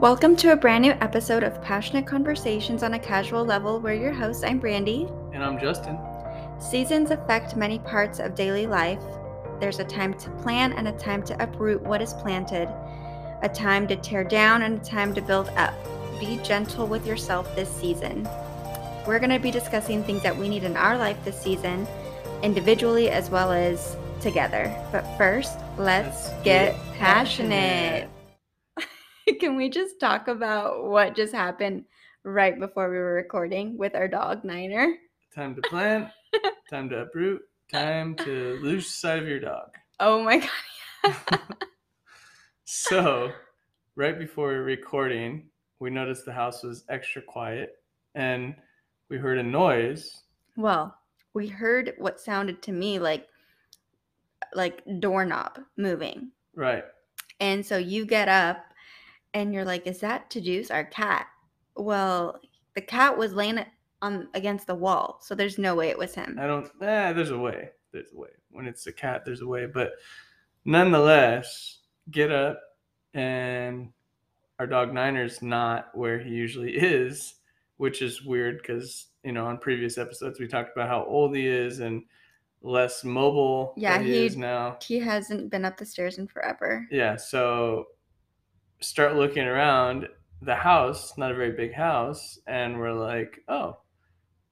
Welcome to a brand new episode of Passionate Conversations on a Casual Level. We're your hosts. I'm Brandy. And I'm Justin. Seasons affect many parts of daily life. There's a time to plan and a time to uproot what is planted, a time to tear down and a time to build up. Be gentle with yourself this season. We're going to be discussing things that we need in our life this season, individually as well as together. But first, let's, get get passionate. Can we just talk about what just happened right before we were recording with our dog Niner? Time to plant, time to uproot, time to lose sight of your dog. Oh my god. So, right before recording, we noticed the house was extra quiet and we heard a noise. Well, we heard what sounded to me like like doorknob moving. Right. And so you get up and you're like, is that to juice our cat? Well, the cat was laying on against the wall, so there's no way it was him. I don't, eh, there's a way. There's a way. When it's a cat, there's a way. But nonetheless, get up and our dog Niner's not where he usually is, which is weird because, you know, on previous episodes, we talked about how old he is and less mobile Yeah, he, he- is now. He hasn't been up the stairs in forever. Yeah, so start looking around the house, not a very big house, and we're like, oh,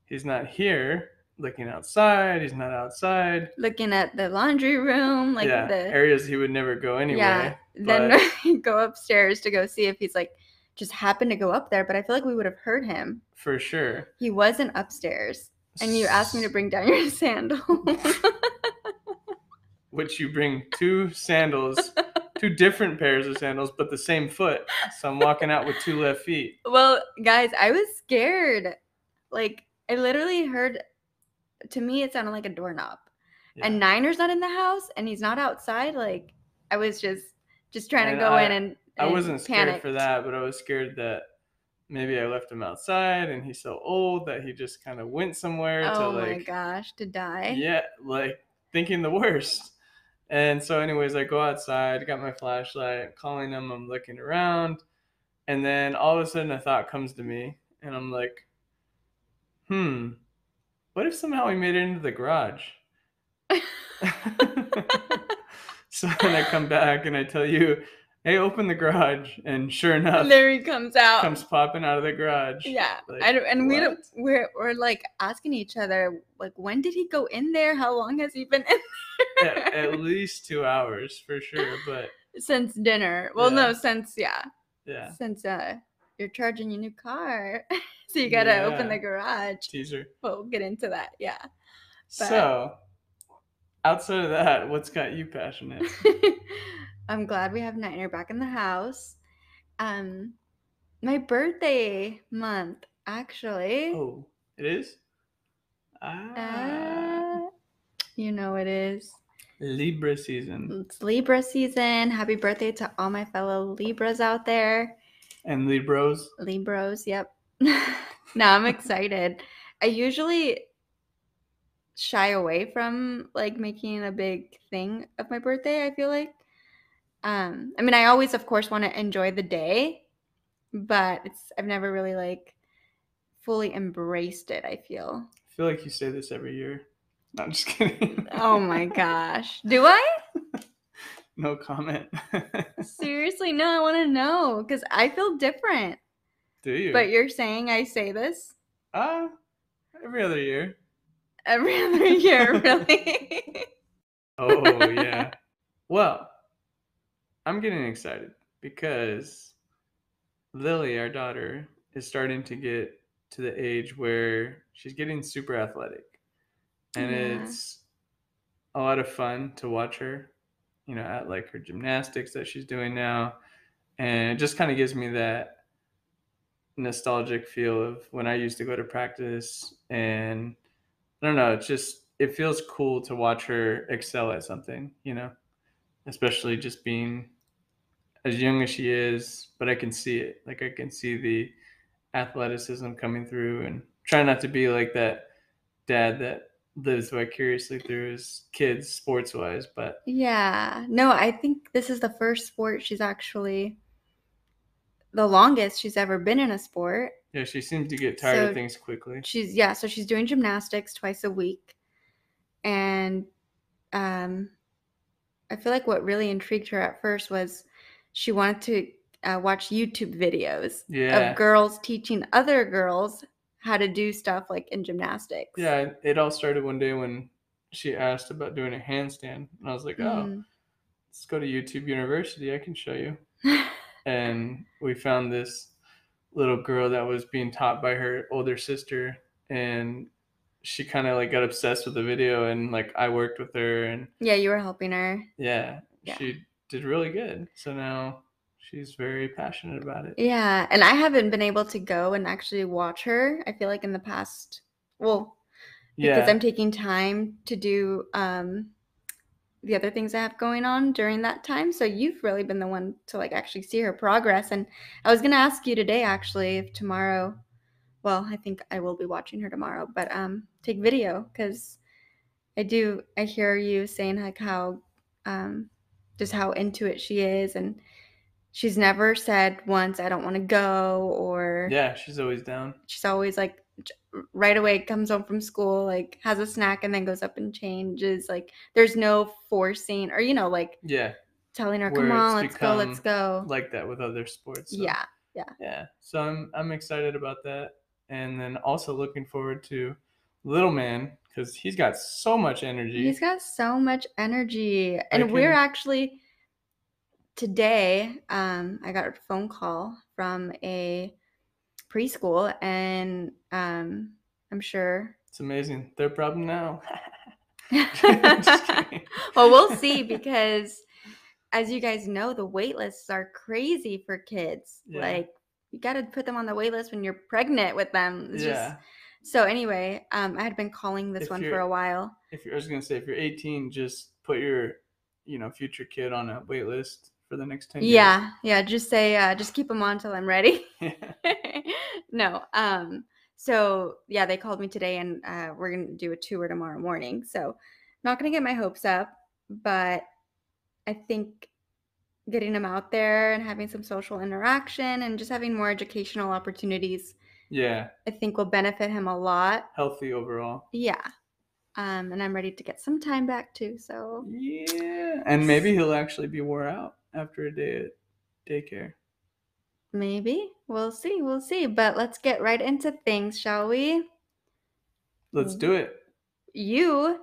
he's not here. Looking outside, he's not outside. Looking at the laundry room, like yeah, the areas he would never go anyway. yeah. Then go upstairs to go see if he's like just happened to go up there. But I feel like we would have heard him. for sure. He wasn't upstairs, and you asked me to bring down your sandal. which you bring two sandals, two different pairs of sandals, but the same foot. So I'm walking out with two left feet. well, guys, I was scared. Like I literally heard. To me, it sounded like a doorknob. Yeah. And Niner's not in the house, and he's not outside. Like I was just just trying And to go I- in and. I wasn't scared for that, but I was scared that maybe I left him outside and he's so old that he just kind of went somewhere to Oh my like gosh, to die. yeah, like thinking the worst. And so anyways, I go outside, got my flashlight, calling him, I'm looking around, and then all of a sudden a thought comes to me and I'm like, "Hmm. What if somehow we made it into the garage?" so then I come back and I tell you, "Hey, open the garage." And sure enough, he comes out. comes popping out of the garage. Yeah, Like, and we don't—we're we're like asking each other, like, when did he go in there? How long has he been in at, there? at least two hours for sure. But since dinner. Well, no, since yeah, yeah, since uh, you're charging your new car, so you gotta open the garage. teaser. We'll get into that. Yeah. But- So, outside of that, what's got you passionate? I'm glad we have Niner back in the house. Um, my birthday month actually. Oh, it is. Ah, Uh, you know it is. Libra season It's Libra season. Happy birthday to all my fellow Libras out there. and Libros. Libros, yep. now I'm excited. I usually shy away from like making a big thing of my birthday, I feel like. Um, I mean I always of course want to enjoy the day, but it's I've never really like fully embraced it, I feel. I feel like you say this every year. No, I'm just kidding. Oh my gosh. Do I? no comment. Seriously, no, I want to know because I feel different. Do you? But you're saying I say this ah, every other year. every other year, really? Oh yeah. Well, I'm getting excited because Lily, our daughter, is starting to get to the age where she's getting super athletic. And Yeah. it's a lot of fun to watch her, you know, at like her gymnastics that she's doing now. And it just kind of gives me that nostalgic feel of when I used to go to practice and I don't know, it's just it feels cool to watch her excel at something, you know, especially just being as young as she is, but I can see it. Like I can see the athleticism coming through and try not to be like that dad that lives vicariously through his kids sports wise, but Yeah. No, I think this is the first sport she's actually the longest she's ever been in a sport. Yeah, she seems to get tired So- of things quickly. She's yeah, so she's doing gymnastics twice a week, and um, I feel like what really intrigued her at first was she wanted to uh, watch YouTube videos Yeah. of girls teaching other girls how to do stuff like in gymnastics. Yeah, it all started one day when she asked about doing a handstand, and I was like, "Oh, Mm. let's go to YouTube University. I can show you." And we found this little girl that was being taught by her older sister, and she kind of like got obsessed with the video, and like I worked with her, and yeah, you were helping her. yeah, Yeah. she did really good. So now she's very passionate about it. Yeah, and I haven't been able to go and actually watch her. I feel like in the past, well, because Yeah, I'm taking time to do um the other things I have going on during that time. So you've really been the one to like actually see her progress. And I was gonna ask you today actually if tomorrow, well, I think I will be watching her tomorrow, but um take video because I do I hear you saying like how um just how into it she is and she's never said once I don't want to go or yeah, she's always down. she's always like right away comes home from school like has a snack and then goes up and changes like there's no forcing or you know like Yeah, telling her Where come on let's go let's go like that with other sports. so- yeah yeah so i'm i'm excited about that and then also looking forward to little man because he's got so much energy he's got so much energy and we're actually today um i got a phone call from a preschool and um i'm sure it's amazing their problem now well, we'll see because as you guys know, the wait lists are crazy for kids. Yeah. Like you got to put them on the wait list when you're pregnant with them. It's yeah Just, so anyway, um, I had been calling this If one for you're- a while. if you're i was gonna say if you're 18 just put your you know future kid on a wait list for the next 10 Yeah, yeah. Just say, uh, just keep them on until I'm ready. years no. Um. So yeah, they called me today, and uh, we're gonna do a tour tomorrow morning. So not gonna get my hopes up, but I think getting them out there and having some social interaction and just having more educational opportunities, yeah I think will benefit him a lot. healthy overall Yeah. Um, and I'm ready to get some time back too. So yeah and maybe he'll actually be wore out after a day at daycare maybe we'll see. We'll see. But let's get right into things, shall we? let's do it You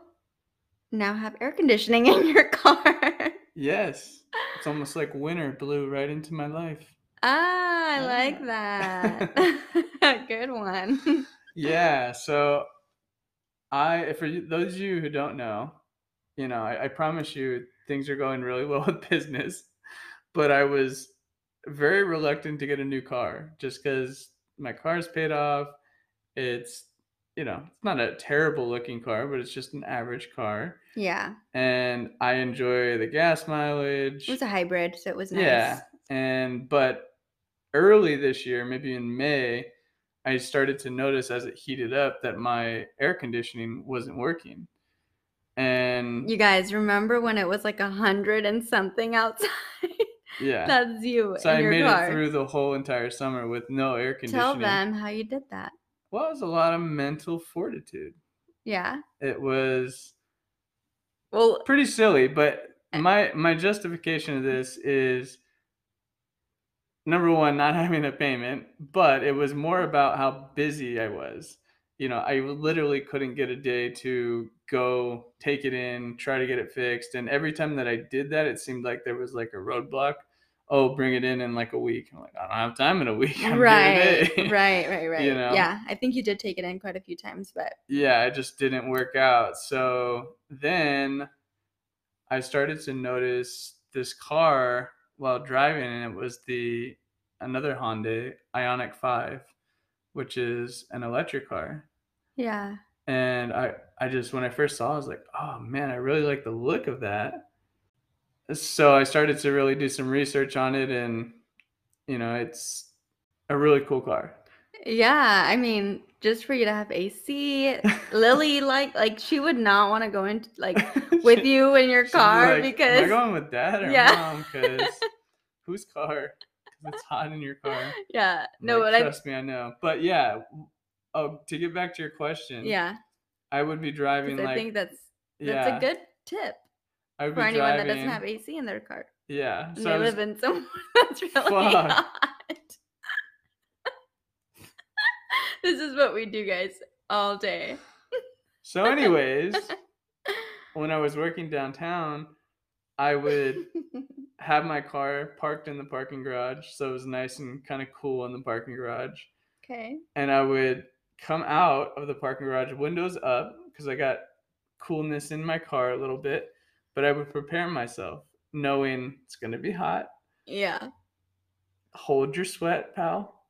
now have air conditioning in your car. Yes. It's almost like winter blew right into my life. Ah, I like that. Good one. Yeah. So, I, for you- those of you who don't know, you know, I, I promise you things are going really well with business, but I was very reluctant to get a new car just because my car's paid off. It's, you know, it's not a terrible looking car, but it's just an average car. yeah. And I enjoy the gas mileage. It was a hybrid, so it was nice. Yeah. And but early this year, maybe in May, I started to notice as it heated up that my air conditioning wasn't working. And You guys remember when it was like a hundred and something outside? yeah. That's you so I made car. it through the whole entire summer with no air conditioning. Tell them how you did that. Well, it was a lot of mental fortitude. Yeah. It was Well, pretty silly, but Eh. my my justification of this is number one, not having a payment, but it was more about how busy I was. You know, I literally couldn't get a day to go take it in, try to get it fixed, and every time that I did that, it seemed like there was like a roadblock. Oh, bring it in in like a week. I'm like, I don't have time in a week. I'm right, right, right, right. You know? Yeah, I think you did take it in quite a few times, but yeah, it just didn't work out. So then I started to notice this car while driving, and it was the another Hyundai Ioniq 5, which is an electric car. yeah, And I, I just when I first saw, it, I was like, oh man, I really like the look of that. So I started to really do some research on it, and you know, it's a really cool car. Yeah. I mean, just for you to have AC, Lily, like, like she would not want to go into like with you in your She'd be car like, because am I going with dad or Yeah. mom? Because whose car? it's hot in your car. Yeah. I'm No, like, but I trust me, I know. But yeah, oh, to get back to your question, yeah, I would be driving Like, I think that's that's yeah, a good tip I would for anyone driving. that doesn't have AC in their car. yeah, And so they was, live in somewhere that's really Fuck. hot. this is what we do, guys, all day. so anyways, when I was working downtown, I would have my car parked in the parking garage, so it was nice and kind of cool in the parking garage. okay. and I would come out of the parking garage, windows up, because I got coolness in my car a little bit, but I would prepare myself knowing it's going to be hot. Yeah. Hold your sweat, pal.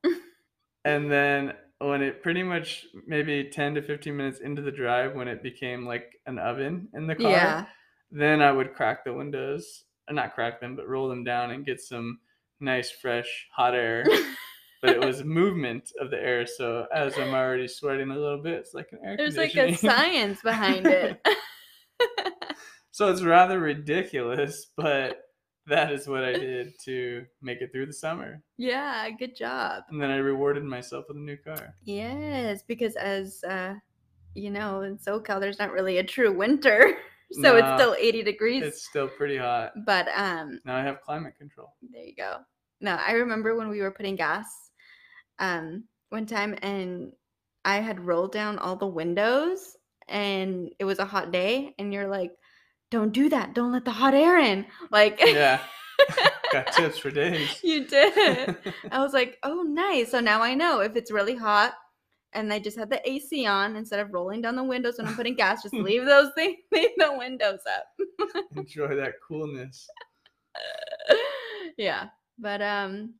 and then when it pretty much maybe 10 to 15 minutes into the drive, when it became like an oven in the car, Yeah. then I would crack the windows, uh, not crack them, but roll them down and get some nice, fresh, hot air. but it was movement of the air. So as I'm already sweating a little bit, it's like an air There's like a science behind it. so it's rather ridiculous, but that is what I did to make it through the summer. yeah, good job. And then I rewarded myself with a new car. Yes, because as uh, you know, in SoCal, there's not really a true winter, so it's still 80 degrees. It's still pretty hot. But um, Now I have climate control. there you go. No, I remember when we were putting gas, um, one time, and I had rolled down all the windows, and it was a hot day, and you're like, "Don't do that! Don't let the hot air in!" Like, Yeah. Got tips for days. you did. I was like, oh, nice. So now I know if it's really hot and I just had the AC on instead of rolling down the windows when I'm putting gas, just leave those things, leave the windows up. Enjoy that coolness. yeah. But um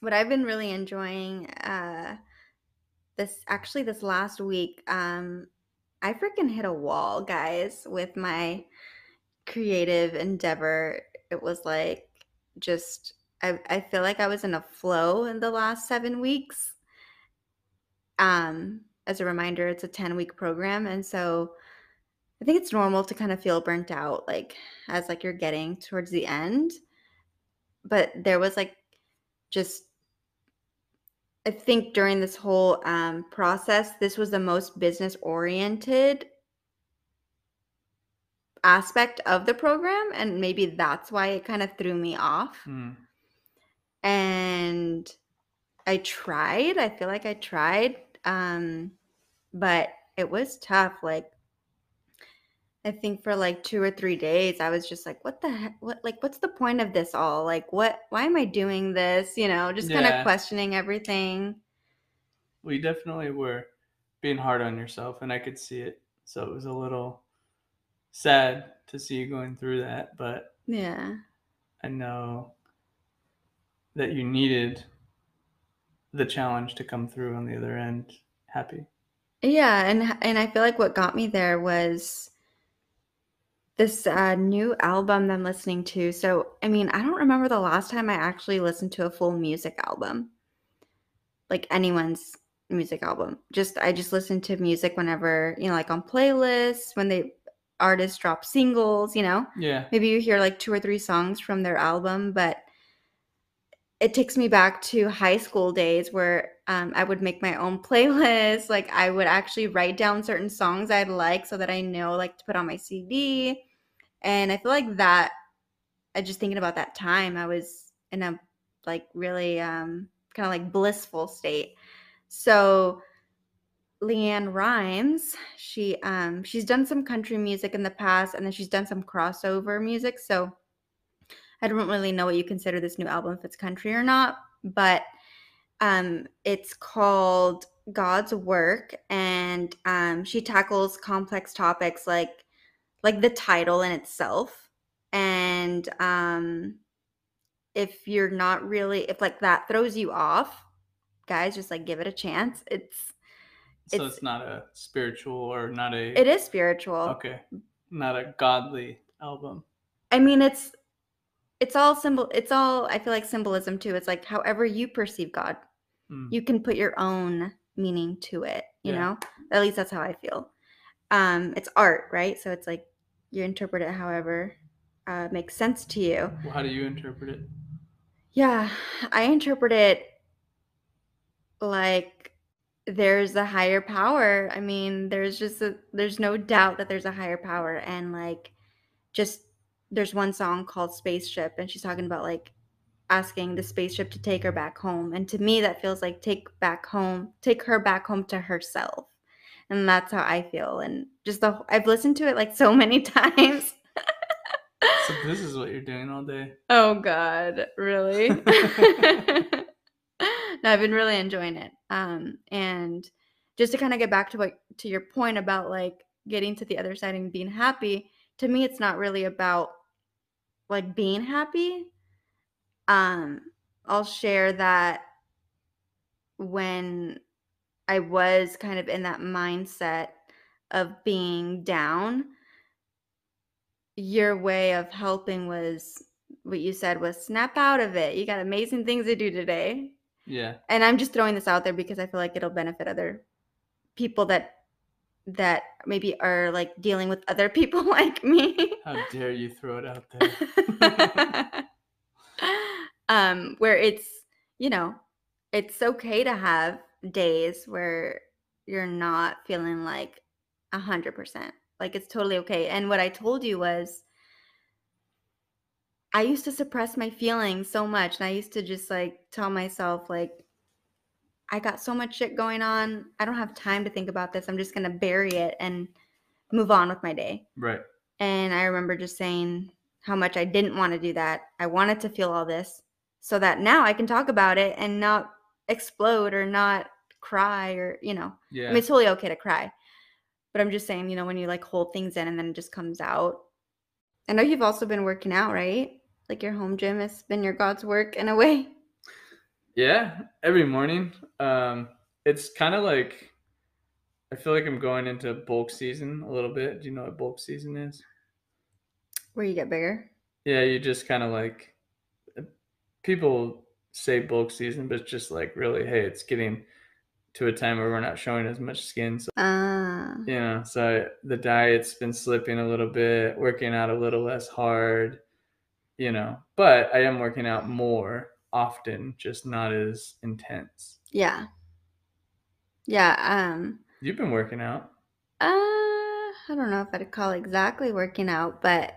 what I've been really enjoying uh this actually this last week, um I freaking hit a wall, guys, with my creative endeavor. It was like just I, I feel like I was in a flow in the last seven weeks. Um, as a reminder, it's a 10 week program. And so I think it's normal to kind of feel burnt out, like as like you're getting towards the end. But there was like just I think during this whole um, process, this was the most business oriented aspect of the program. And maybe that's why it kind of threw me off. Hmm. And I tried. I feel like I tried. Um, but it was tough. Like, I think for like two or three days, I was just like, what the heck? What, like, what's the point of this all? Like, what, why am I doing this? You know, just kind Yeah. of questioning everything. We definitely were being hard on yourself, and I could see it. So it was a little sad to see you going through that, but Yeah. I know that you needed the challenge to come through on the other end happy. Yeah, and and I feel like what got me there was this uh, new album that I'm listening to. So, I mean, I don't remember the last time I actually listened to a full music album, like anyone's music album. Just I just listen to music whenever you know, like on playlists when they artists drop singles. You know, Yeah. maybe you hear like two or three songs from their album, but it takes me back to high school days where um, I would make my own playlist. Like I would actually write down certain songs I'd like so that I know like to put on my CD. And I feel like that I just thinking about that time, I was in a like really um kind of like blissful state. So LeAnn Rimes, she um she's done some country music in the past and then she's done some crossover music. So I don't really know what you consider this new album if it's country or not, but um it's called God's Work and um she tackles complex topics like like the title in itself and um if you're not really if like that throws you off guys just like give it a chance. It's So It's- it's, not a spiritual or not a it is spiritual. Okay, not a godly album. I mean, it's it's all symbol. It's all I feel like symbolism too. It's like however you perceive God, Mm. you can put your own meaning to it. You Yeah. know, at least that's how I feel. Um, it's art, right? So it's like you interpret it however uh, makes sense to you. Well, how do you interpret it? Yeah, I interpret it like there's a higher power. I mean, there's just a, there's no doubt that there's a higher power and like just there's one song called Spaceship and she's talking about like asking the spaceship to take her back home and to me that feels like take back home, take her back home to herself. And that's how I feel and just the I've listened to it like so many times. So this is what you're doing all day. Oh God, really? no, I've been really enjoying it. Um, and just to kind of get back to what to your point about like getting to the other side and being happy, to me, it's not really about like being happy. Um, I'll share that when I was kind of in that mindset of being down, your way of helping was what you said was snap out of it. You got amazing things to do today. Yeah. And I'm just throwing this out there because I feel like it'll benefit other people that that maybe are like dealing with other people like me. How dare you throw it out there? um where it's, you know, it's okay to have days where you're not feeling like a hundred percent. Like it's totally okay. And what I told you was I used to suppress my feelings so much. And I used to just like tell myself, like, I got so much shit going on. I don't have time to think about this. I'm just going to bury it and move on with my day. right. And I remember just saying how much I didn't want to do that. I wanted to feel all this so that now I can talk about it and not explode or not cry or, you know, Yeah. I mean, it's totally okay to cry. But I'm just saying, you know, when you like hold things in and then it just comes out. I know you've also been working out, right? Like your home gym has been your God's work in a way. Yeah, every morning. Um, it's kind of like I feel like I'm going into bulk season a little bit. Do you know what bulk season is? Where you get bigger. Yeah, you just kind of like uh, people say bulk season, but it's just like really, hey, it's getting to a time where we're not showing as much skin. So Ah, you know, so the diet's been slipping a little bit, working out a little less hard, you know, but I am working out more often, just not as intense. yeah. Yeah, um You've been working out. uh I don't know if I'd call exactly working out, but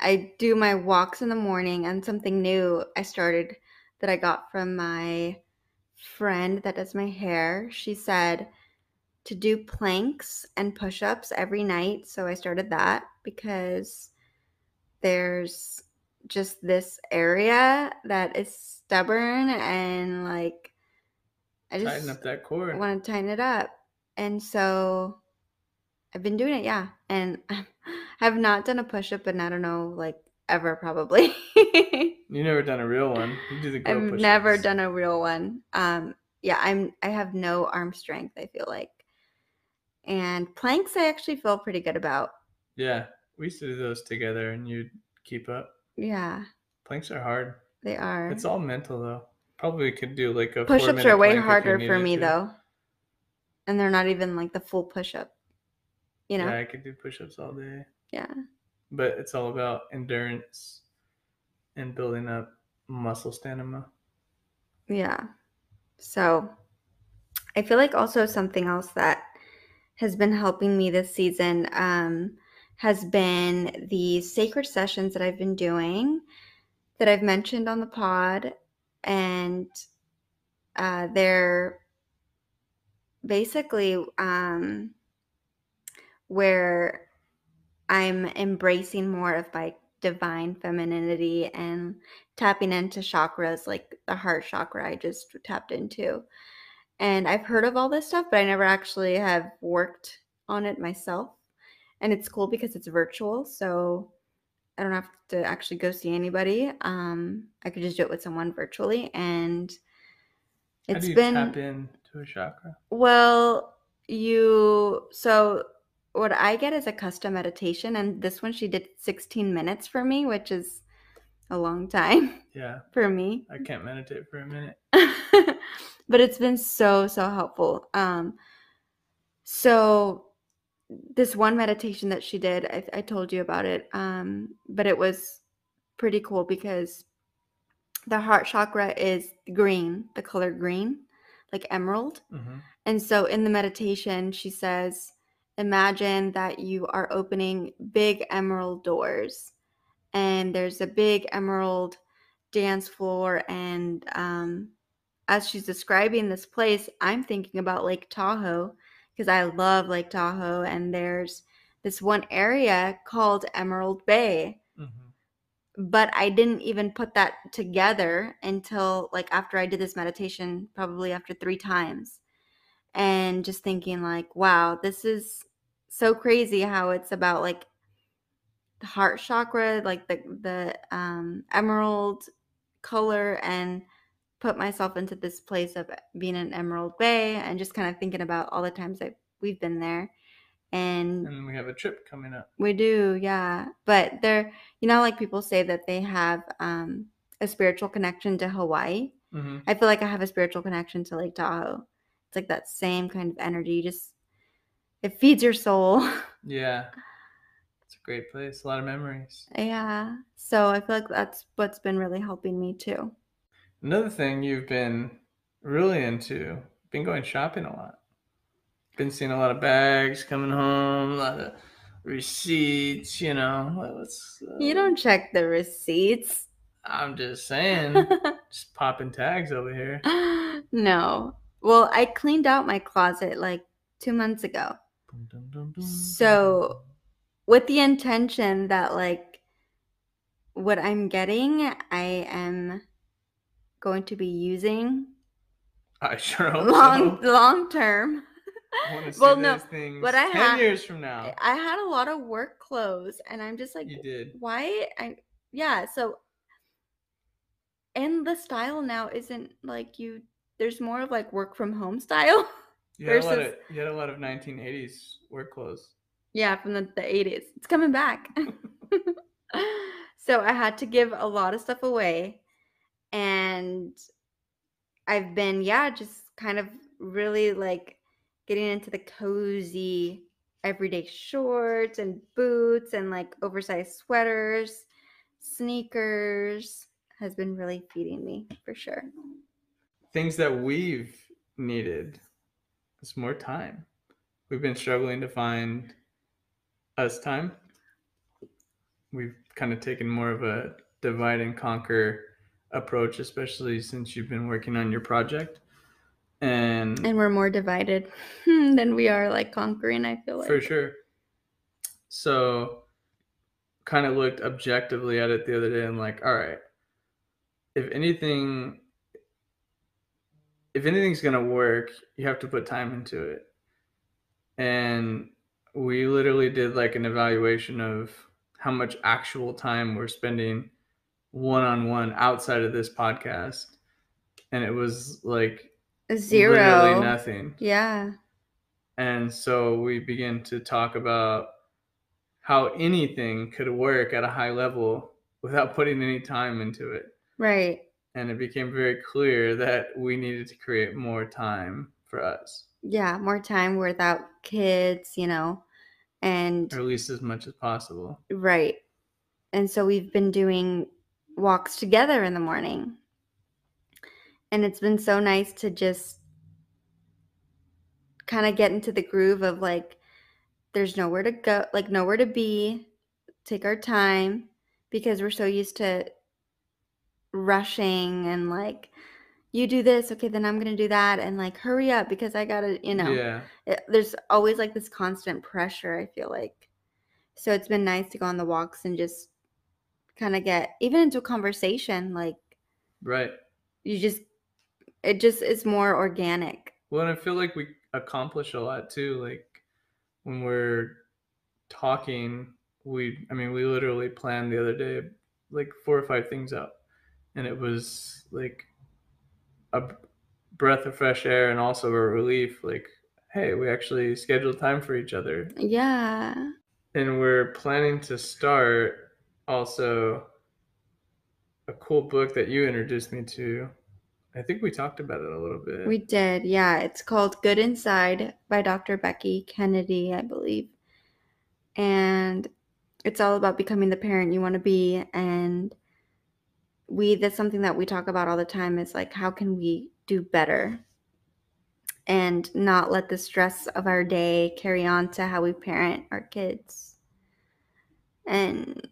I do my walks in the morning and something new I started that I got from my friend that does my hair. She said to do planks and push-ups every night. So I started that because there's just this area that is stubborn and like I just Tighten up that core. want to tighten it up. And so I've been doing it, yeah. And I have not done a push up in I don't know, like ever probably. You never done a real one. You do the girl I've push-ups. never done a real one. Um yeah, I'm I have no arm strength, I feel like. And planks I actually feel pretty good about. Yeah, we used to do those together, and you'd keep up. Yeah, Planks are hard. they are. It's all mental though. Probably could do like a Push ups are way plank if you harder for me to. though. And they're not even like the full push up. You know? Yeah, I could do push-ups all day. yeah. but it's all about endurance and building up muscle stamina. Yeah. So I feel like also something else that has been helping me this season um, has been the sacred sessions that I've been doing that I've mentioned on the pod. And uh, they're basically um, where I'm embracing more of my divine femininity and tapping into chakras like the heart chakra I just tapped into. And I've heard of all this stuff, but I never actually have worked on it myself. And it's cool because it's virtual, so I don't have to actually go see anybody. Um, I could just do it with someone virtually, and How it's do you been tap into a chakra? well, you so what I get is a custom meditation, and this one she did 16 minutes for me, which is a long time Yeah, for me. I can't meditate for a minute. but it's been so so helpful. Um, so this one meditation that she did, I, I told you about it, um, but it was pretty cool because the heart chakra is green, the color green, like emerald. hmm And so in the meditation, she says, imagine that you are opening big emerald doors and there's a big emerald dance floor. And um, as she's describing this place, I'm thinking about Lake Tahoe because I love Lake Tahoe. And there's this one area called Emerald Bay hmm but I didn't even put that together until like after I did this meditation, probably after three times. And just thinking like, wow, this is so crazy how it's about like the heart chakra, like the the um emerald color and put myself into this place of being in Emerald Bay and just kind of thinking about all the times that we've been there. And And we have a trip coming up. we do, yeah. But they're, you know, like people say that they have um, a spiritual connection to Hawaii. hmm I feel like I have a spiritual connection to Lake Tahoe. It's like that same kind of energy. You Just it feeds your soul. Yeah. It's a great place. A lot of memories. yeah. So I feel like that's what's been really helping me too. Another thing you've been really into, been going shopping a lot. Been seeing a lot of bags coming home, a lot of receipts, you know. Let's, uh, You don't check the receipts. I'm just saying, just popping tags over here. no. Well, I cleaned out my closet like two months ago. So- with the intention that like what I'm getting, I am going to be using I sure hope long so. long term. I want to see Well, no, things but I 10 ha- years from now. I had a lot of work clothes and I'm just like You did. why I yeah, so and the style now isn't like you there's more of like work from home style. You had, a lot of, you had a lot of 1980s work clothes. Yeah, from the, the 80s. It's coming back. so I had to give a lot of stuff away. And I've been, yeah, just kind of really like getting into the cozy everyday shorts and boots and like oversized sweaters, sneakers has been really feeding me for sure. Things that we've needed is more time. We've been struggling to find us time. We've kind of taken more of a divide and conquer approach, especially since you've been working on your project. And, And we're more divided than we are like conquering, I feel like. for sure. So, kind of looked objectively at it the other day and like, all right, if anything, if anything's gonna work, you have to put time into it. And we literally did like an evaluation of how much actual time we're spending one on one outside of this podcast. And it was like Zero. nothing. Yeah. And so we began to talk about how anything could work at a high level without putting any time into it. Right. And it became very clear that we needed to create more time for us, Yeah. More time without kids, you know, and or at least as much as possible. right. And so we've been doing walks together in the morning. And it's been so nice to just kind of get into the groove of like, there's nowhere to go, like, nowhere to be, take our time because we're so used to rushing and like, you do this, okay, then I'm going to do that. And like, hurry up because I got to, you know. Yeah. it, there's always like this constant pressure i feel like so it's been nice to go on the walks and just kind of get even into a conversation like Right. you just it just is more organic Well, and I feel like we accomplish a lot too. Like when we're talking, we, I mean, we literally planned the other day like four or five things out. And it was like a breath of fresh air and also a relief. Like, hey, we actually scheduled time for each other. yeah And we're planning to start also a cool book that you introduced me to. I think we talked about it a little bit. we did yeah it's called good inside by dr becky kennedy i believe and it's all about becoming the parent you want to be and we that's something that we talk about all the time is like how can we do better and not let the stress of our day carry on to how we parent our kids. And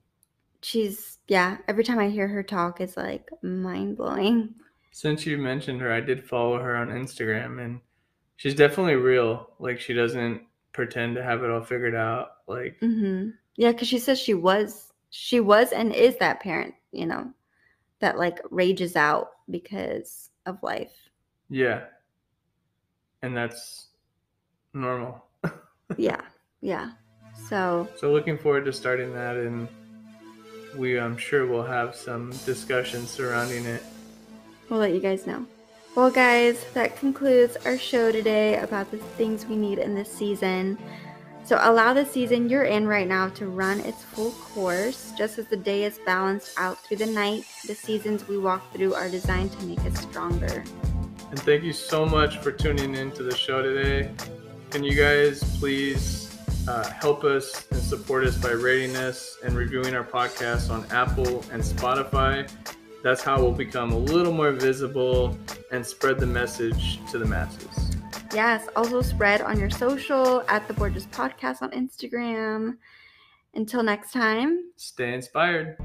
she's yeah, every time I hear her talk it's like mind blowing. Since you mentioned her, I did follow her on Instagram and she's definitely real. Like she doesn't pretend to have it all figured out. Like hmm Yeah, because she says she was, she was and is that parent, you know, that like rages out because of life. yeah. And that's normal. Yeah, yeah. So So looking forward to starting that and we I'm sure we'll have some discussion surrounding it. we'll let you guys know. Well, guys, that concludes our show today about the things we need in this season. So allow the season you're in right now to run its full course. Just as the day is balanced out through the night, the seasons we walk through are designed to make us stronger. And thank you so much for tuning in to the show today. Can you guys please uh, help us and support us by rating us and reviewing our podcast on Apple and Spotify? That's how we'll become a little more visible and spread the message to the masses. Yes, also spread on your social at the Borges Podcast on Instagram. Until next time. Stay inspired.